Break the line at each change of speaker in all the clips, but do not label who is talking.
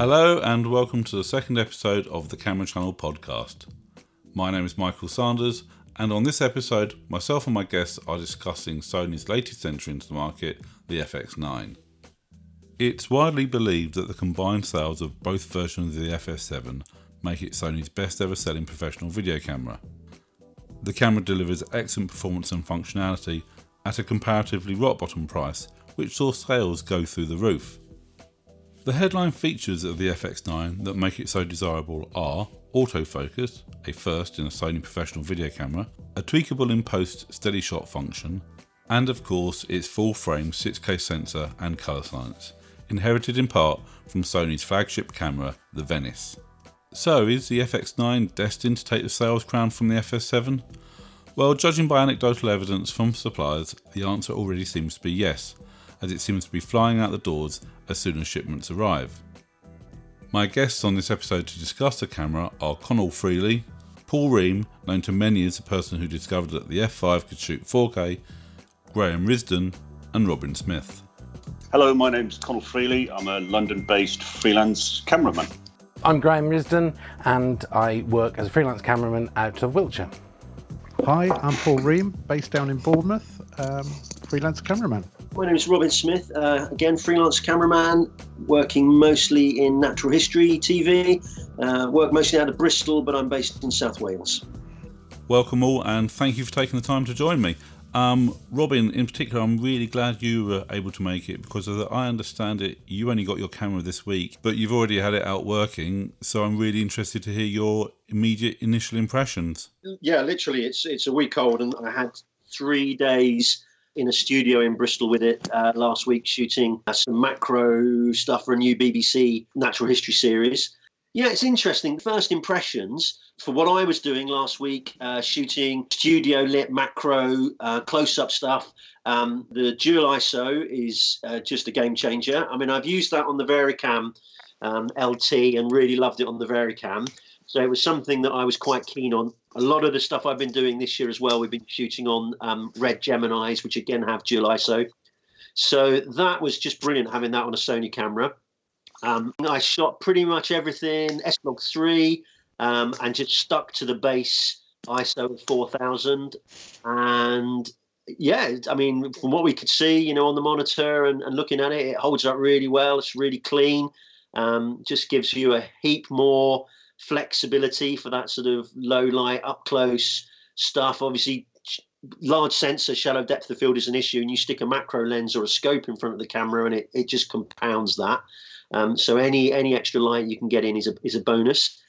Hello, and welcome to the second episode of the Camera Channel podcast. My name is Michael Sanders, and on this episode, myself and my guests are discussing Sony's latest entry into the market, the FX9. It's widely believed that the combined sales of both versions of the FS7 make it Sony's best ever selling professional video camera. The camera delivers excellent performance and functionality at a comparatively rock bottom price, which saw sales go through the roof. The headline features of the FX9 that make it so desirable are autofocus, a first in a Sony professional video camera, a tweakable in post steady shot function, and of course its full frame 6K sensor and colour science, inherited in part from Sony's flagship camera, the Venice. So, is the FX9 destined to take the sales crown from the FS7? Well, judging by anecdotal evidence from suppliers, the answer already seems to be yes, as it seems to be flying out the doors as soon as shipments arrive. My guests on this episode to discuss the camera are Conall Freely, Paul Ream, known to many as the person who discovered that the F5 could shoot 4K, Graham Risdon, and Robin Smith.
Hello, my name's Conall Freely. I'm a London based freelance cameraman.
I'm Graham Risdon, and I work as a freelance cameraman out of Wiltshire.
Hi, I'm Paul Ream, based down in Bournemouth, um, freelance cameraman.
My name is Robin Smith, uh, again, freelance cameraman, working mostly in natural history TV. Uh, work mostly out of Bristol, but I'm based in South Wales.
Welcome all, and thank you for taking the time to join me. Um, Robin, in particular, I'm really glad you were able to make it because, as I understand it, you only got your camera this week, but you've already had it out working. So I'm really interested to hear your immediate initial impressions.
Yeah, literally, it's it's a week old, and I had three days in a studio in Bristol with it uh, last week, shooting uh, some macro stuff for a new BBC natural history series. Yeah, it's interesting. First impressions for what I was doing last week, uh, shooting studio lit macro uh, close up stuff. Um, the dual ISO is uh, just a game changer. I mean, I've used that on the VariCam um, LT and really loved it on the VariCam. So it was something that I was quite keen on. A lot of the stuff I've been doing this year as well, we've been shooting on um, Red Geminis, which again have dual ISO. So that was just brilliant having that on a Sony camera. Um, I shot pretty much everything S-Log 3 um, and just stuck to the base ISO 4000. And yeah, I mean, from what we could see, you know, on the monitor and, and looking at it, it holds up really well. It's really clean. Um, just gives you a heap more flexibility for that sort of low light, up close stuff. Obviously, large sensor shallow depth of field is an issue, and you stick a macro lens or a scope in front of the camera, and it, it just compounds that. Um, so any any extra light you can get in is a is a bonus.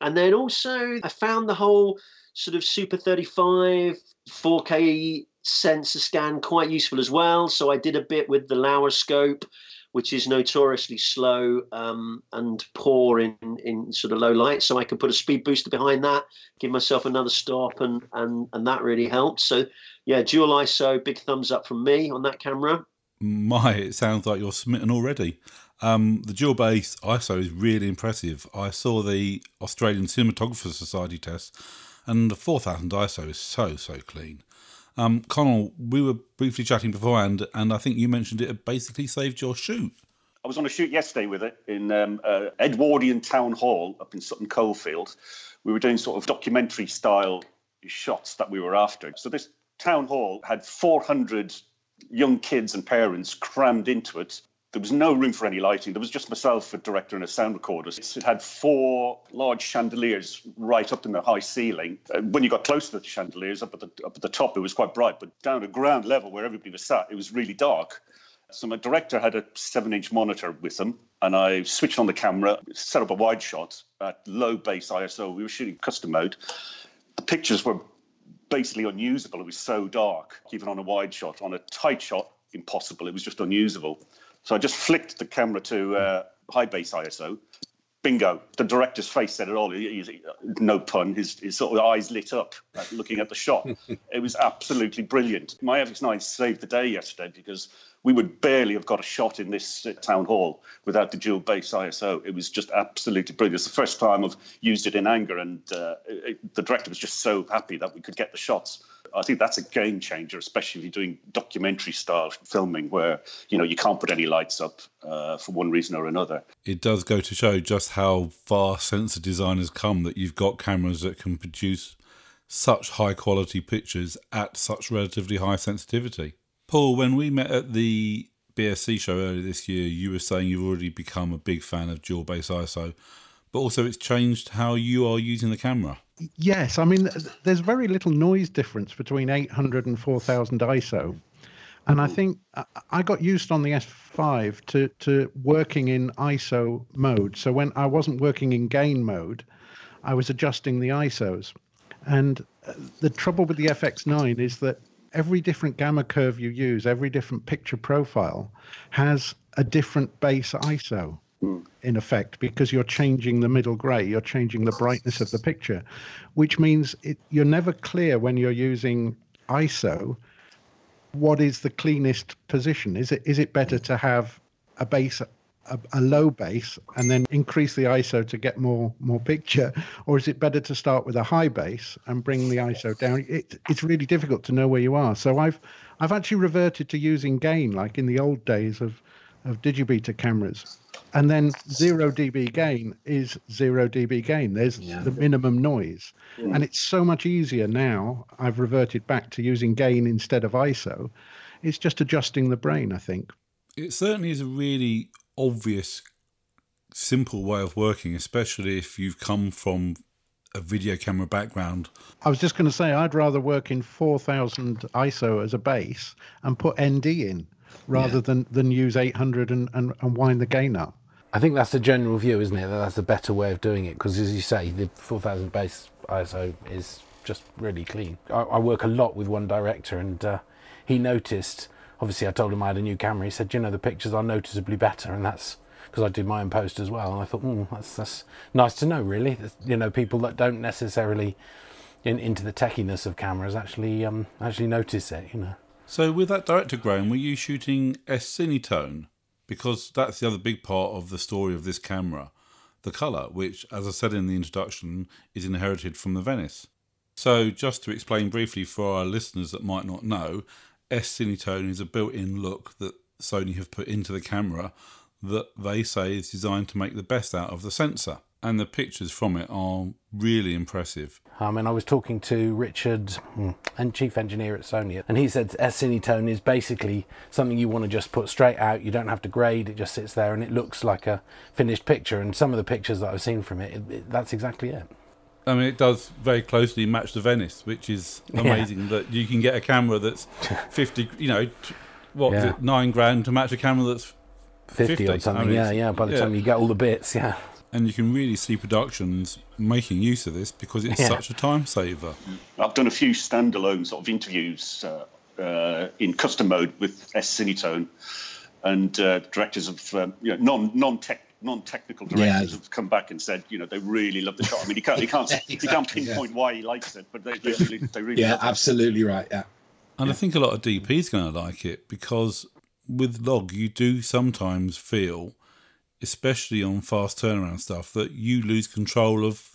And then also, I found the whole sort of Super 35 4K sensor scan quite useful as well. So I did a bit with the Laowa scope which is notoriously slow um, and poor in, in sort of low light. So I could put a speed booster behind that, give myself another stop, and and and that really helped. So yeah, dual ISO, big thumbs up from me on that camera.
My, it sounds like you're smitten already. Um, the dual base ISO is really impressive. I saw the Australian Cinematographer Society test, and the 4000 ISO is so so clean. Um, Conall, we were briefly chatting beforehand, and I think you mentioned it basically saved your shoot.
I was on a shoot yesterday with it in um, uh, Edwardian Town Hall up in Sutton Coldfield. We were doing sort of documentary style shots that we were after. So this town hall had 400 young kids and parents crammed into it there was no room for any lighting. There was just myself, a director, and a sound recorder. It had four large chandeliers right up in the high ceiling. Uh, when you got close to the chandeliers, up at the up at the top, it was quite bright, but down at ground level, where everybody was sat, it was really dark. So my director had a seven-inch monitor with him, and I switched on the camera, set up a wide shot at low base ISO. We were shooting custom mode. The pictures were basically unusable. It was so dark, even on a wide shot. On a tight shot, impossible. It was just unusable. So I just flicked the camera to uh, high base ISO. Bingo! The director's face said it all. He, he, no pun. His, his sort of eyes lit up at looking at the shot. it was absolutely brilliant. My FX9 saved the day yesterday because we would barely have got a shot in this uh, town hall without the dual base ISO. It was just absolutely brilliant. It's the first time I've used it in anger, and uh, it, the director was just so happy that we could get the shots. I think that's a game changer, especially if you're doing documentary style filming where, you know, you can't put any lights up uh, for one reason or another.
It does go to show just how far sensor design has come that you've got cameras that can produce such high quality pictures at such relatively high sensitivity. Paul, when we met at the BSC show earlier this year, you were saying you've already become a big fan of dual base ISO, but also it's changed how you are using the camera.
Yes, I mean, there's very little noise difference between 800 and 4000 ISO. And I think I got used on the S5 to, to working in ISO mode. So when I wasn't working in gain mode, I was adjusting the ISOs. And uh, the trouble with the FX9 is that every different gamma curve you use, every different picture profile has a different base ISO mm. in effect because you're changing the middle gray, you're changing the brightness of the picture, which means it, you're never clear when you're using ISO what is the cleanest position. Is it is it better to have a base a, a, low base and then increase the ISO to get more more picture, or is it better to start with a high base and bring the ISO down? It, it's really difficult to know where you are. So I've I've actually reverted to using gain like in the old days of of digibeta cameras, and then zero dB gain is zero dB gain. There's yeah. the minimum noise, yeah. and it's so much easier now. I've reverted back to using gain instead of ISO. It's just adjusting the brain, I think.
It certainly is a really obvious, simple way of working, especially if you've come from a video camera background.
I was just going to say, I'd rather work in 4000 ISO as a base and put ND in rather yeah. than, than use 800 and, and, and wind the gain up.
I think that's the general view, isn't it? That that's a better way of doing it because, as you say, the 4000 base ISO is just really clean. I, I work a lot with one director, and uh, he noticed obviously I told him I had a new camera. He said, you know, the pictures are noticeably better, and that's because I did my own post as well. And I thought, mm, that's that's nice to know, really. You know, people that don't necessarily in, into the techiness of cameras actually um, actually notice it. You know.
So with that director, Graham, were you shooting S Cinetone? Because that's the other big part of the story of this camera, the colour, which, as I said in the introduction, is inherited from the Venice. So, just to explain briefly for our listeners that might not know, S Cinetone is a built-in look that Sony have put into the camera that they say is designed to make the best out of the sensor. And the pictures from it are really impressive.
I mean, I was talking to Richard, hmm, and chief engineer at Sony, and he said Cinetone is basically something you want to just put straight out. You don't have to grade; it just sits there and it looks like a finished picture. And some of the pictures that I've seen from it, it, it that's exactly it.
I mean, it does very closely match the Venice, which is amazing yeah. that you can get a camera that's 50, you know, what, yeah. nine grand to match a camera that's
50, 50. or something. I mean, yeah, yeah, by the yeah. time you get all the bits, yeah.
And you can really see productions making use of this because it's such a time saver.
I've done a few standalone sort of interviews uh, uh, in custom mode with S Cinetone and uh, directors of um, you know, non non tech non-technical directors yeah. have come back and said, you know, they really love the shot. I mean, he can't, he can't, exactly, he can't pinpoint yeah. why he likes it, but they, they really, they really.
Yeah, absolutely it. right. Yeah.
And yeah. I think a lot of DPs going to like it because with log, you do sometimes feel, especially on fast turnaround stuff, that you lose control of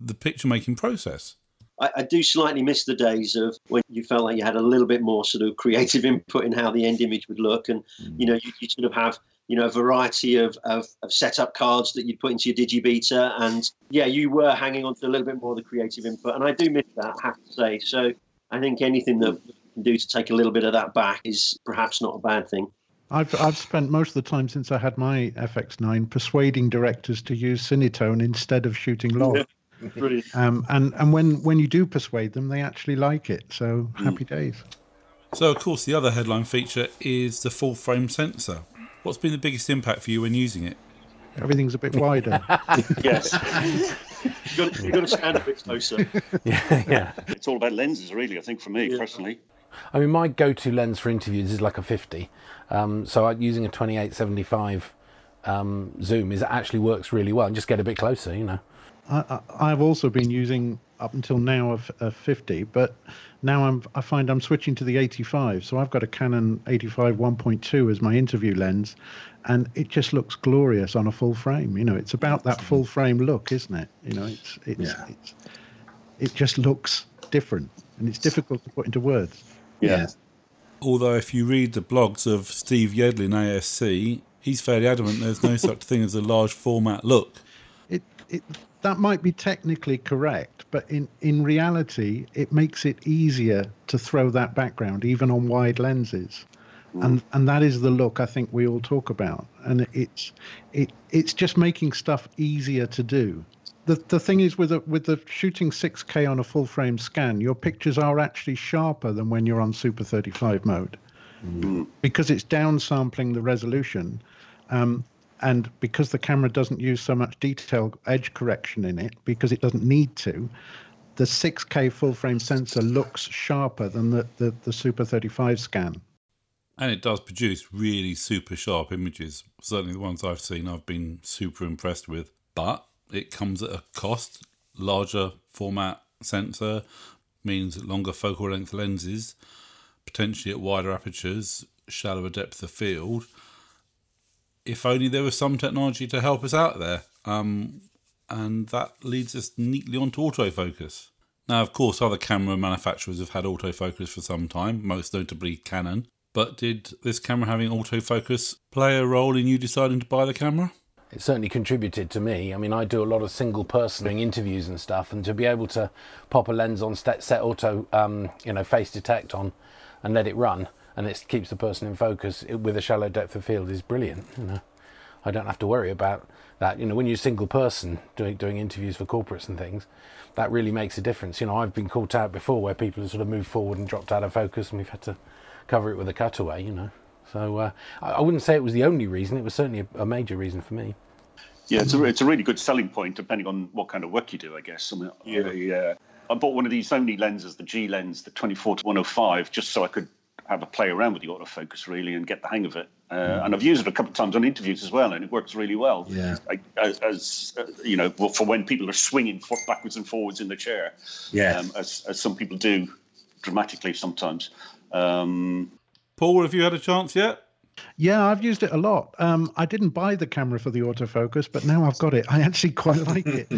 the picture making process.
I, I, do slightly miss the days of when you felt like you had a little bit more sort of creative input in how the end image would look, and mm. you know you, you sort of have you know, a variety of, of, of setup cards that you'd put into your digibeta. And yeah, you were hanging on to a little bit more of the creative input. And I do miss that, I have to say. So I think anything that we can do to take a little bit of that back is perhaps not a bad thing.
I've I've spent most of the time since I had my FX9 persuading directors to use Cinetone instead of shooting log. Brilliant. Um, and and when when you do persuade them, they actually like it. So happy mm. days.
So of course, the other headline feature is the full frame sensor. What's been the biggest impact for you when using it?
Everything's a bit wider.
yes. You've got, you've got, to stand a bit closer.
Yeah, yeah.
It's all about lenses, really, I think, for me yeah. personally.
I mean, my go to lens for interviews is like a 50. Um, so using a 2875 um, zoom is actually works really well and just get a bit closer, you know.
I, have also been using up until now a, a 50, but now I'm I find I'm switching to the 85. So I've got a Canon 85 1.2 as my interview lens, and it just looks glorious on a full frame. You know, it's about that full frame look, isn't it? You know, it's it's, yeah. it's it just looks different, and it's difficult to put into words.
Yeah.
Although, if you read the blogs of Steve Yedlin, ASC, he's fairly adamant there's no such thing as a large format look.
It, it that might be technically correct, but in, in reality, it makes it easier to throw that background even on wide lenses. Hmm. And and that is the look I think we all talk about. And it's it it's just making stuff easier to do. The the thing is with a, with the shooting 6K on a full frame scan, your pictures are actually sharper than when you're on Super 35 mode. Because it's downsampling the resolution. Um, and because the camera doesn't use so much detail edge correction in it because it doesn't need to the 6k full frame sensor looks sharper than the, the, the super 35 scan
And it does produce really super sharp images. Certainly the ones I've seen, I've been super impressed with. But it comes at a cost. Larger format sensor means longer focal length lenses, potentially at wider apertures, shallower depth of field. If only there was some technology to help us out there. Um, and that leads us neatly onto autofocus. Now, of course, other camera manufacturers have had autofocus for some time, most notably Canon. But did this camera having autofocus play a role in you deciding to buy the camera?
It certainly contributed to me. I mean, I do a lot of single person doing interviews and stuff, and to be able to pop a lens on set, set auto, um, you know, face detect on, and let it run, and it keeps the person in focus with a shallow depth of field is brilliant. You know, I don't have to worry about that. You know, when you're a single person doing doing interviews for corporates and things, that really makes a difference. You know, I've been caught out before where people have sort of moved forward and dropped out of focus, and we've had to cover it with a cutaway. You know. So uh, I I wouldn't say it was the only reason. It was certainly a, a major reason for me.
Yeah, it's a, it's a really good selling point depending on what kind of work you do, I guess. I mean, yeah, yeah. I bought one of these Sony lenses, the G lens, the 24 to 105, just so I could have a play around with the autofocus really and get the hang of it. Uh, And I've used it a couple of times on interviews as well, and it works really well.
Yeah.
I, as, as uh, you know, for when people are swinging backwards and forwards in the chair,
Yeah.
um, as, as some people do dramatically sometimes. Um,
Paul, have you had a chance yet?
yeah i've used it a lot. Um, i didn't buy the camera for the autofocus but now i've got it. I actually quite like it.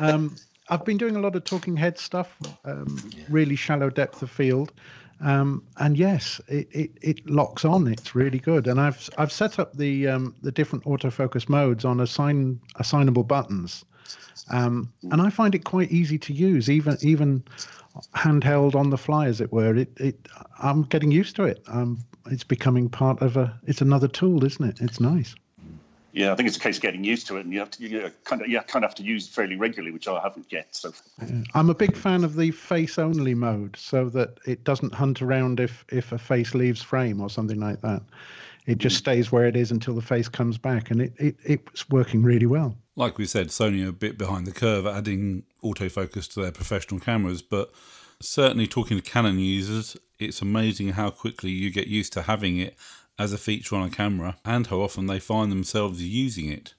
Um, i've been doing a lot of talking head stuff um, really shallow depth of field. Um, and yes it, it, it locks on. It's really good. And i've i've set up the um, the different autofocus modes on assign assignable buttons um, and I find it quite easy to use, even even handheld on the fly, as it were. It, it I'm getting used to it. Um, it's becoming part of a. It's another tool, isn't it? It's nice.
yeah, I think it's a case of getting used to it, and you have to you kind of you kind of have to use it fairly regularly, which I haven't yet. So
I'm a big fan of the face only mode, so that it doesn't hunt around if if a face leaves frame or something like that. It just stays where it is until the face comes back, and it, it it's working really well.
Like we said, Sony are a bit behind the curve adding autofocus to their professional cameras, but certainly talking to Canon users, it's amazing how quickly you get used to having it as a feature on a camera and how often they find themselves using it.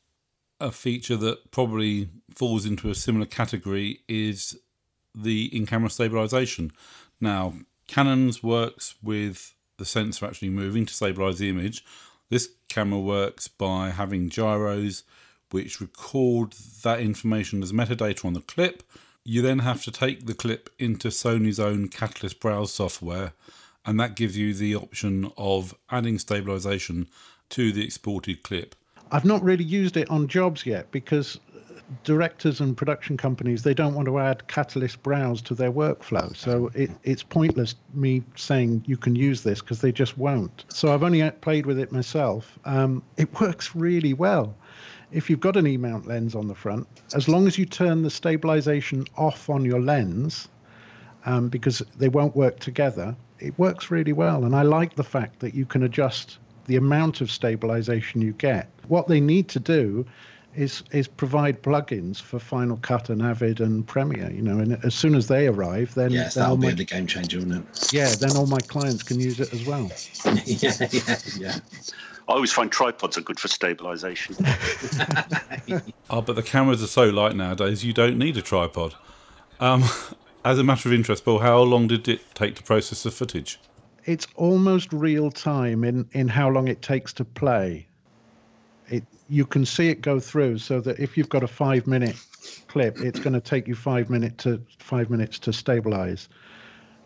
A feature that probably falls into a similar category is the in camera stabilization. Now, Canon's works with the sensor actually moving to stabilize the image. This camera works by having gyros which record that information as metadata on the clip. You then have to take the clip into Sony's own Catalyst Browse software, and that gives you the option of adding stabilization to the exported clip.
I've not really used it on jobs yet because directors and production companies they don't want to add catalyst browse to their workflow so it, it's pointless me saying you can use this because they just won't so i've only played with it myself um, it works really well if you've got an e-mount lens on the front as long as you turn the stabilization off on your lens um, because they won't work together it works really well. And i like the fact that you can adjust the amount of stabilization you get. What they need to do is is provide plugins for Final Cut and Avid and Premiere. You know, and as soon as they arrive, then,
Yes,
then
that'll be the game changer, won't it?
yeah, then all my clients can use it as well.
yeah, yeah, yeah.
I always find tripods are good for stabilization.
Oh, but the cameras are so light nowadays, you don't need a tripod. Um, as a matter of interest, Paul, how long did it take to process the footage?
It's almost real time in in how long it takes to play. It you can see it go through, so that if you've got a five minute clip, it's going to take you five minute to five minutes to stabilize.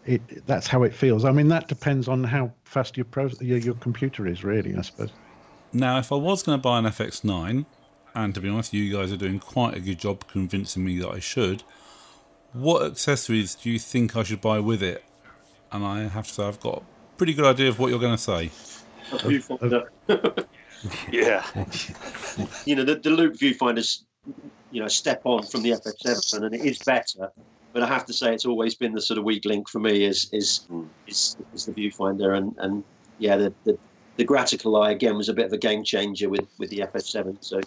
It that's how it feels. I mean, that depends on how fast your pro, your, your computer is, really. I suppose.
Now, if I was going to buy an FX9, and to be honest, you guys are doing quite a good job convincing me that I should. What accessories do you think I should buy with it? And I have to say, I've got a pretty good idea of what you're going to say.
A viewfinder.
Yeah.
you know, the, the loop viewfinder's, you know, step on from the FS7, and it is better. But I have to say, it's always been the sort of weak link for me is is is, is the viewfinder, and and yeah, the, the the gratical eye again was a bit of a game changer with with the FS7. So,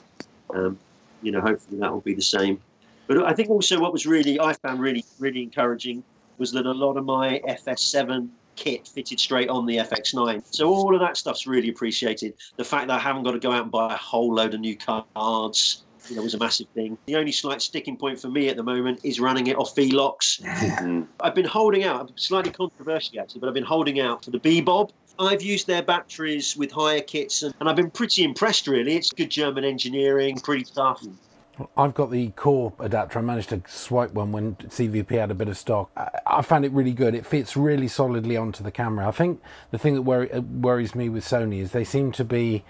um, you know, hopefully that will be the same. But I think also what was really I found really really encouraging was that a lot of my FS7 kit fitted straight on the FX9. So all of that stuff's really appreciated. The fact that I haven't got to go out and buy a whole load of new cards. You know, was a massive thing. The only slight sticking point for me at the moment is running it off V-Locks. Mm-hmm. I've been holding out, slightly controversially actually, but I've been holding out for the Bebob. I've used their batteries with hire kits and, and I've been pretty impressed really. It's good German engineering, pretty tough.
I've got the core adapter. I managed to swipe one when CVP had a bit of stock. I, I found it really good. It fits really solidly onto the camera. I think the thing that worry, worries me with Sony is they seem to be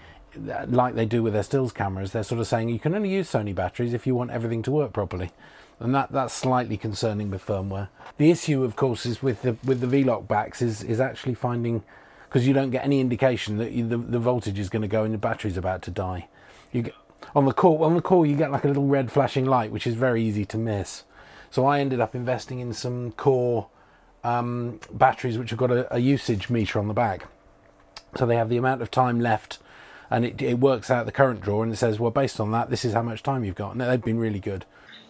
like they do with their stills cameras. They're sort of saying you can only use Sony batteries if you want everything to work properly, and that that's slightly concerning with firmware. The issue, of course, is with the with the V-Lock backs is is actually finding because you don't get any indication that you, the the voltage is going to go and the battery's about to die. You get on the core on the core you get like a little red flashing light which is very easy to miss. So i ended up investing in some core um, batteries which have got a, a, usage meter on the back. So they have the amount of time left and it, it works out the current draw and it says well based on that this is how much time you've got. And they've been really good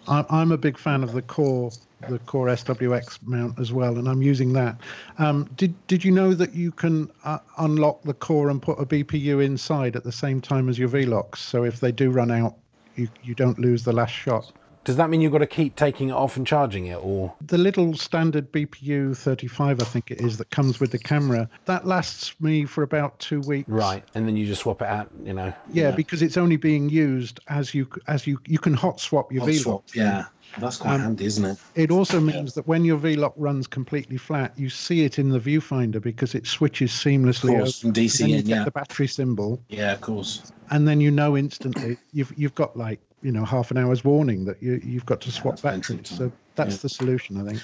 i'm a big fan of the core the core SWX mount as well, and I'm using that. Um, did did you know that you can uh, unlock the core and put a BPU inside at the same time as your V-Locks? So if they do run out, you you don't lose the last shot.
Does that mean you've got to keep taking it off and charging it, or
the little standard BPU 35, I think it is, that comes with the camera? That lasts me for about two weeks.
Right, and then you just swap it out, you know.
Yeah, yeah. because it's only being used as you as you you can hot swap your
hot
V-Lock.
Swap, yeah. That's quite um, handy, isn't it?
It also means that when your V-Lock runs completely flat, you see it in the viewfinder because it switches seamlessly.
Of course, from DC
and you
in,
get
yeah.
the battery symbol.
Yeah, of course.
And then you know instantly you've you've got like you know half an hour's warning that you you've got to swap yeah, batteries. So that's yeah. the solution, I think.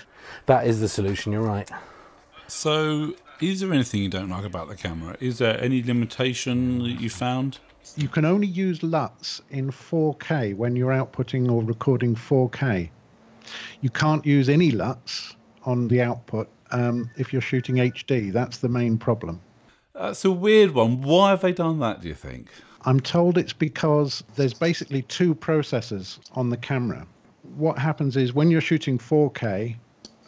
That is the solution. You're right.
So, is there anything you don't like about the camera? Is there any limitation that you found?
you can only use LUTs in 4K when you're outputting or recording 4K. You can't use any LUTs on the output um, if you're shooting HD. That's the main problem.
That's a weird one. Why have they done that, do you think?
I'm told it's because there's basically two processors on the camera. What happens is when you're shooting 4K,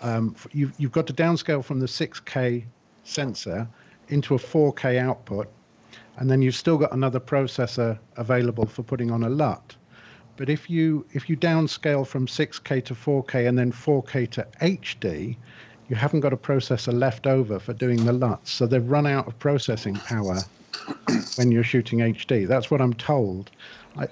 um, you've, you've got to downscale from the 6K sensor into a 4K output and then you've still got another processor available for putting on a LUT. But if you if you downscale from 6K to 4K and then 4K to HD, you haven't got a processor left over for doing the LUTs. So they've run out of processing power when you're shooting HD. That's what I'm told.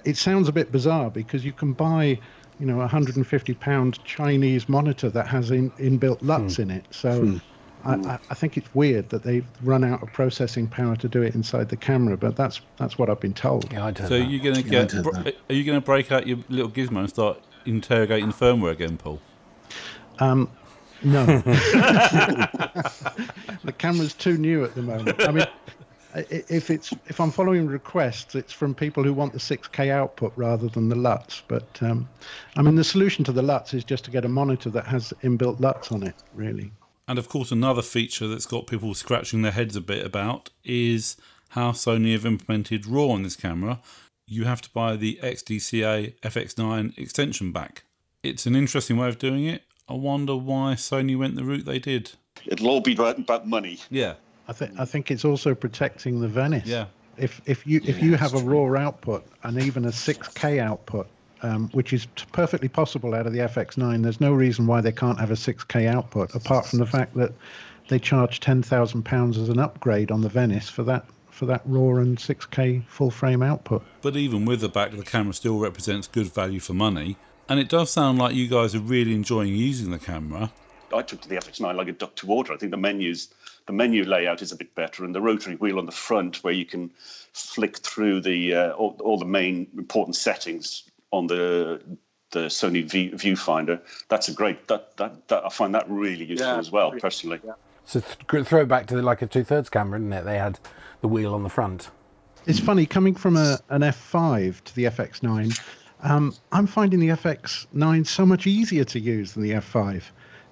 It sounds a bit bizarre because you can buy, you know, a 150 pound Chinese monitor that has in, inbuilt LUTs hmm. in it. So. Hmm I, I, think it's weird that they've run out of processing power to do it inside the camera, but that's that's what I've been told.
Yeah, I do
so you're going to get? are you going to break out your little gizmo and start interrogating the firmware again, Paul?
Um, no. the camera's too new at the moment. I mean, if it's if I'm following requests, it's from people who want the 6K output rather than the LUTs. But um, I mean, the solution to the LUTs is just to get a monitor that has inbuilt LUTs on it, really.
And of course, another feature that's got people scratching their heads a bit about is how Sony have implemented RAW on this camera. You have to buy the XDCA FX9 extension back. It's an interesting way of doing it. I wonder why Sony went the route they did.
It'll all be about, about money.
Yeah.
I think I think it's also protecting the Venice.
Yeah.
If if you if you have a raw output and even a 6K output, um, which is perfectly possible out of the FX9. There's no reason why they can't have a 6K output, apart from the fact that they charge ten thousand pounds as an upgrade on the Venice for that for that raw and 6K full frame output.
But even with the back, the camera still represents good value for money. And it does sound like you guys are really enjoying using the camera.
I took to the FX9 like a duck to water. I think the menus, the menu layout is a bit better, and the rotary wheel on the front, where you can flick through the uh, all, all the main important settings on the the Sony v, viewfinder. That's a great. That, that that I find that really useful
Yeah.
as well, personally.
So th- throw it back to the, like a two thirds camera, isn't it? They had the wheel on the front.
It's funny coming from a, an F5 to the FX9. Um, I'm finding the FX9 so much easier to use than the F5.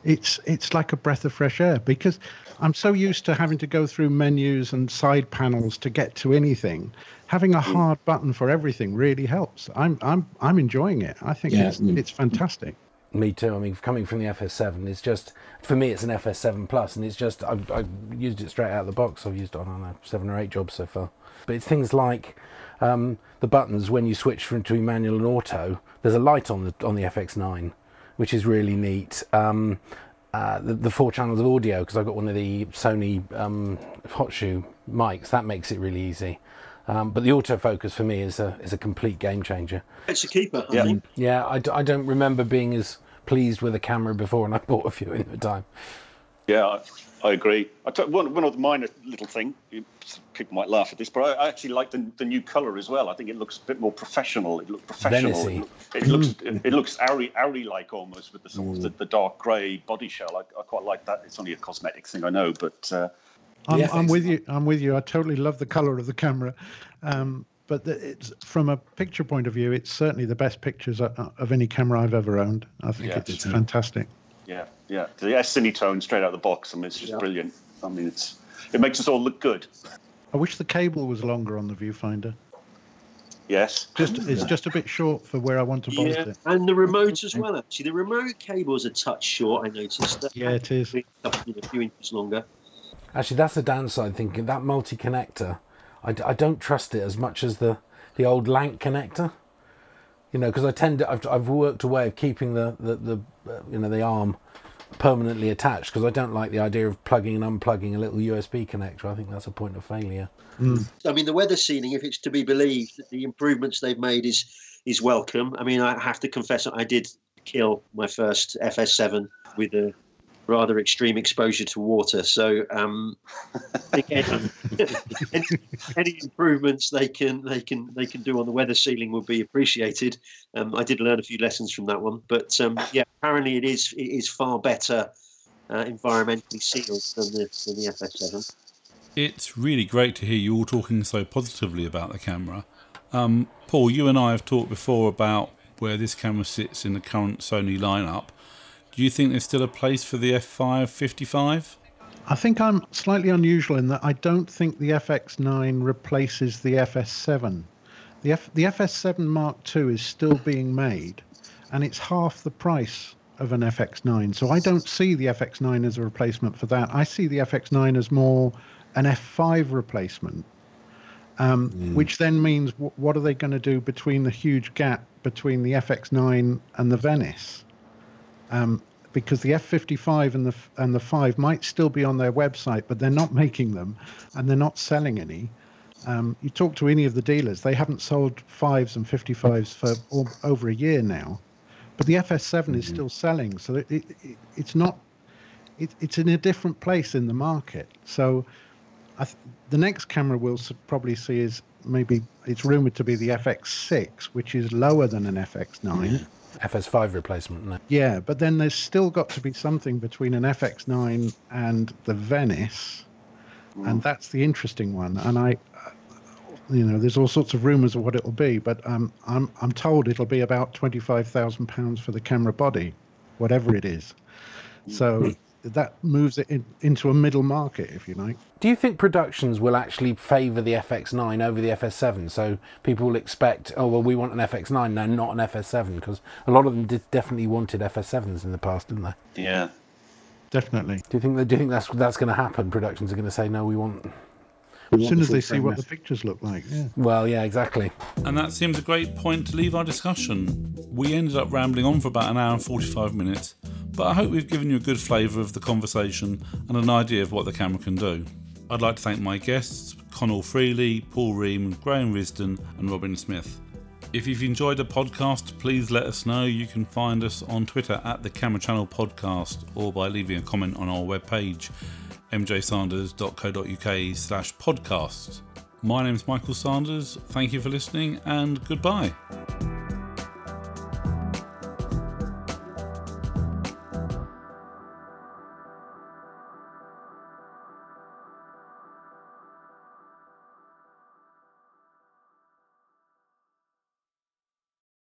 It's it's like a breath of fresh air because I'm so used to having to go through menus and side panels to get to anything. Having a hard button for everything really helps. I'm I'm I'm enjoying it. I think
Yeah,
it's
mm.
it's fantastic.
Me too. I mean, coming from the FS7, it's just for me, it's an FS7 Plus, and it's just I've, I've used it straight out of the box. I've used it on I don't know seven or eight jobs so far. But it's things like um, the buttons when you switch from between manual and auto. There's a light on the on the FX9, which is really neat. Um, uh, the, the four channels of audio because I've got one of the Sony um, Hot Shoe mics. That makes it really easy. Um, but the autofocus for me is a is a complete game changer.
It's a keeper, I
Yeah.
think.
Yeah, I, d- I don't remember being as pleased with a camera before, and I bought a few in the time.
Yeah, I, I agree. I t- one, one the minor little thing, people might laugh at this, but I, I actually like the, the new colour as well. I think it looks a bit more professional. It looks professional.
Venice-y.
It, look- it looks it, it looks Arri Arri like almost with the sort of the, the dark grey body shell. I, I quite like that. It's only a cosmetic thing, I know, but uh,
I'm,
Yeah,
I'm with you. I'm with you. I totally love the color of the camera, um, but the, it's from a picture point of view, it's certainly the best pictures of, of any camera I've ever owned. I think
Yeah.
it's
It's, uh,
fantastic.
yeah, yeah, the S Cinetone straight out of the box. I mean, it's just
Yeah.
brilliant. I mean, it's it makes us all look good.
I wish the cable was longer on the viewfinder.
Yes.
Just it's just a bit short for where I want to bolt
Yeah,
it.
and the remote as well. Actually, the remote cable is a touch short. I noticed. That
Yeah, it is.
a few inches longer.
Actually, that's the downside. Thinking that multi connector, I, I don't trust it as much as the the old LANC connector. You know, because I tend to I've, I've worked a way of keeping the the, the uh, you know the arm permanently attached because I don't like the idea of plugging and unplugging a little USB connector. I think that's a point of failure. Hmm.
I mean, the weather sealing, if it's to be believed, the improvements they've made is is welcome. I mean, I have to confess, I did kill my first FS7 with a rather extreme exposure to water. So, um, again, any, any improvements they can they can they can do on the weather sealing will be appreciated. Um, I did learn a few lessons from that one, but um, yeah, apparently it is it is far better uh, environmentally sealed than the than the FS7.
It's really great to hear you all talking so positively about the camera. Um, Paul, you and I have talked before about where this camera sits in the current Sony lineup. Do you think there's still a place for the F555?
I think I'm slightly unusual in that I don't think the FX9 replaces the FS7. The F, the FS7 Mark II is still being made, and it's half the price of an FX9. So I don't see the FX9 as a replacement for that. I see the FX9 as more an F5 replacement, um, which then means w- what are they going to do between the huge gap between the FX9 and the Venice? Um, because the F55 and the and the 5 might still be on their website, but they're not making them, and they're not selling any. Um, you talk to any of the dealers; they haven't sold fives and 55s for all, over a year now, but the FS7 is still selling. So it, it, it, it's not. It, it's in a different place in the market. So, I th- the next camera we'll probably see is maybe it's rumored to be the FX6, which is lower than an FX9.
FS5 replacement. No.
Yeah, but then there's still got to be something between an FX9 and the Venice, and that's the interesting one. And I, uh, you know, there's all sorts of rumours of what it'll be, but um, I'm I'm told it'll be about twenty five thousand pounds for the camera body, whatever it is. So that moves it in, into a middle market, if you like.
Do you think productions will actually favour the FX9 over the FS7? So people will expect, oh well, we want an FX9 now, not an FS7, because a lot of them did definitely wanted FS7s in the past, didn't they?
Yeah.
Definitely.
Do you think that? Do you think that's that's going to happen? Productions are going to say no, we want.
As soon as they see what the pictures look like. Yeah.
Well, yeah, exactly.
And that seems a great point to leave our discussion. We ended up rambling on for about an hour and 45 minutes, but I hope we've given you a good flavour of the conversation and an idea of what the camera can do. I'd like to thank my guests, Conall Freely, Paul Ream, Graham Risdon, and Robin Smith. If you've enjoyed the podcast, please let us know. You can find us on Twitter at the Camera Channel Podcast or by leaving a comment on our webpage, mjsanders.co.uk slash podcast. My name is Michael Sanders. Thank you for listening and goodbye.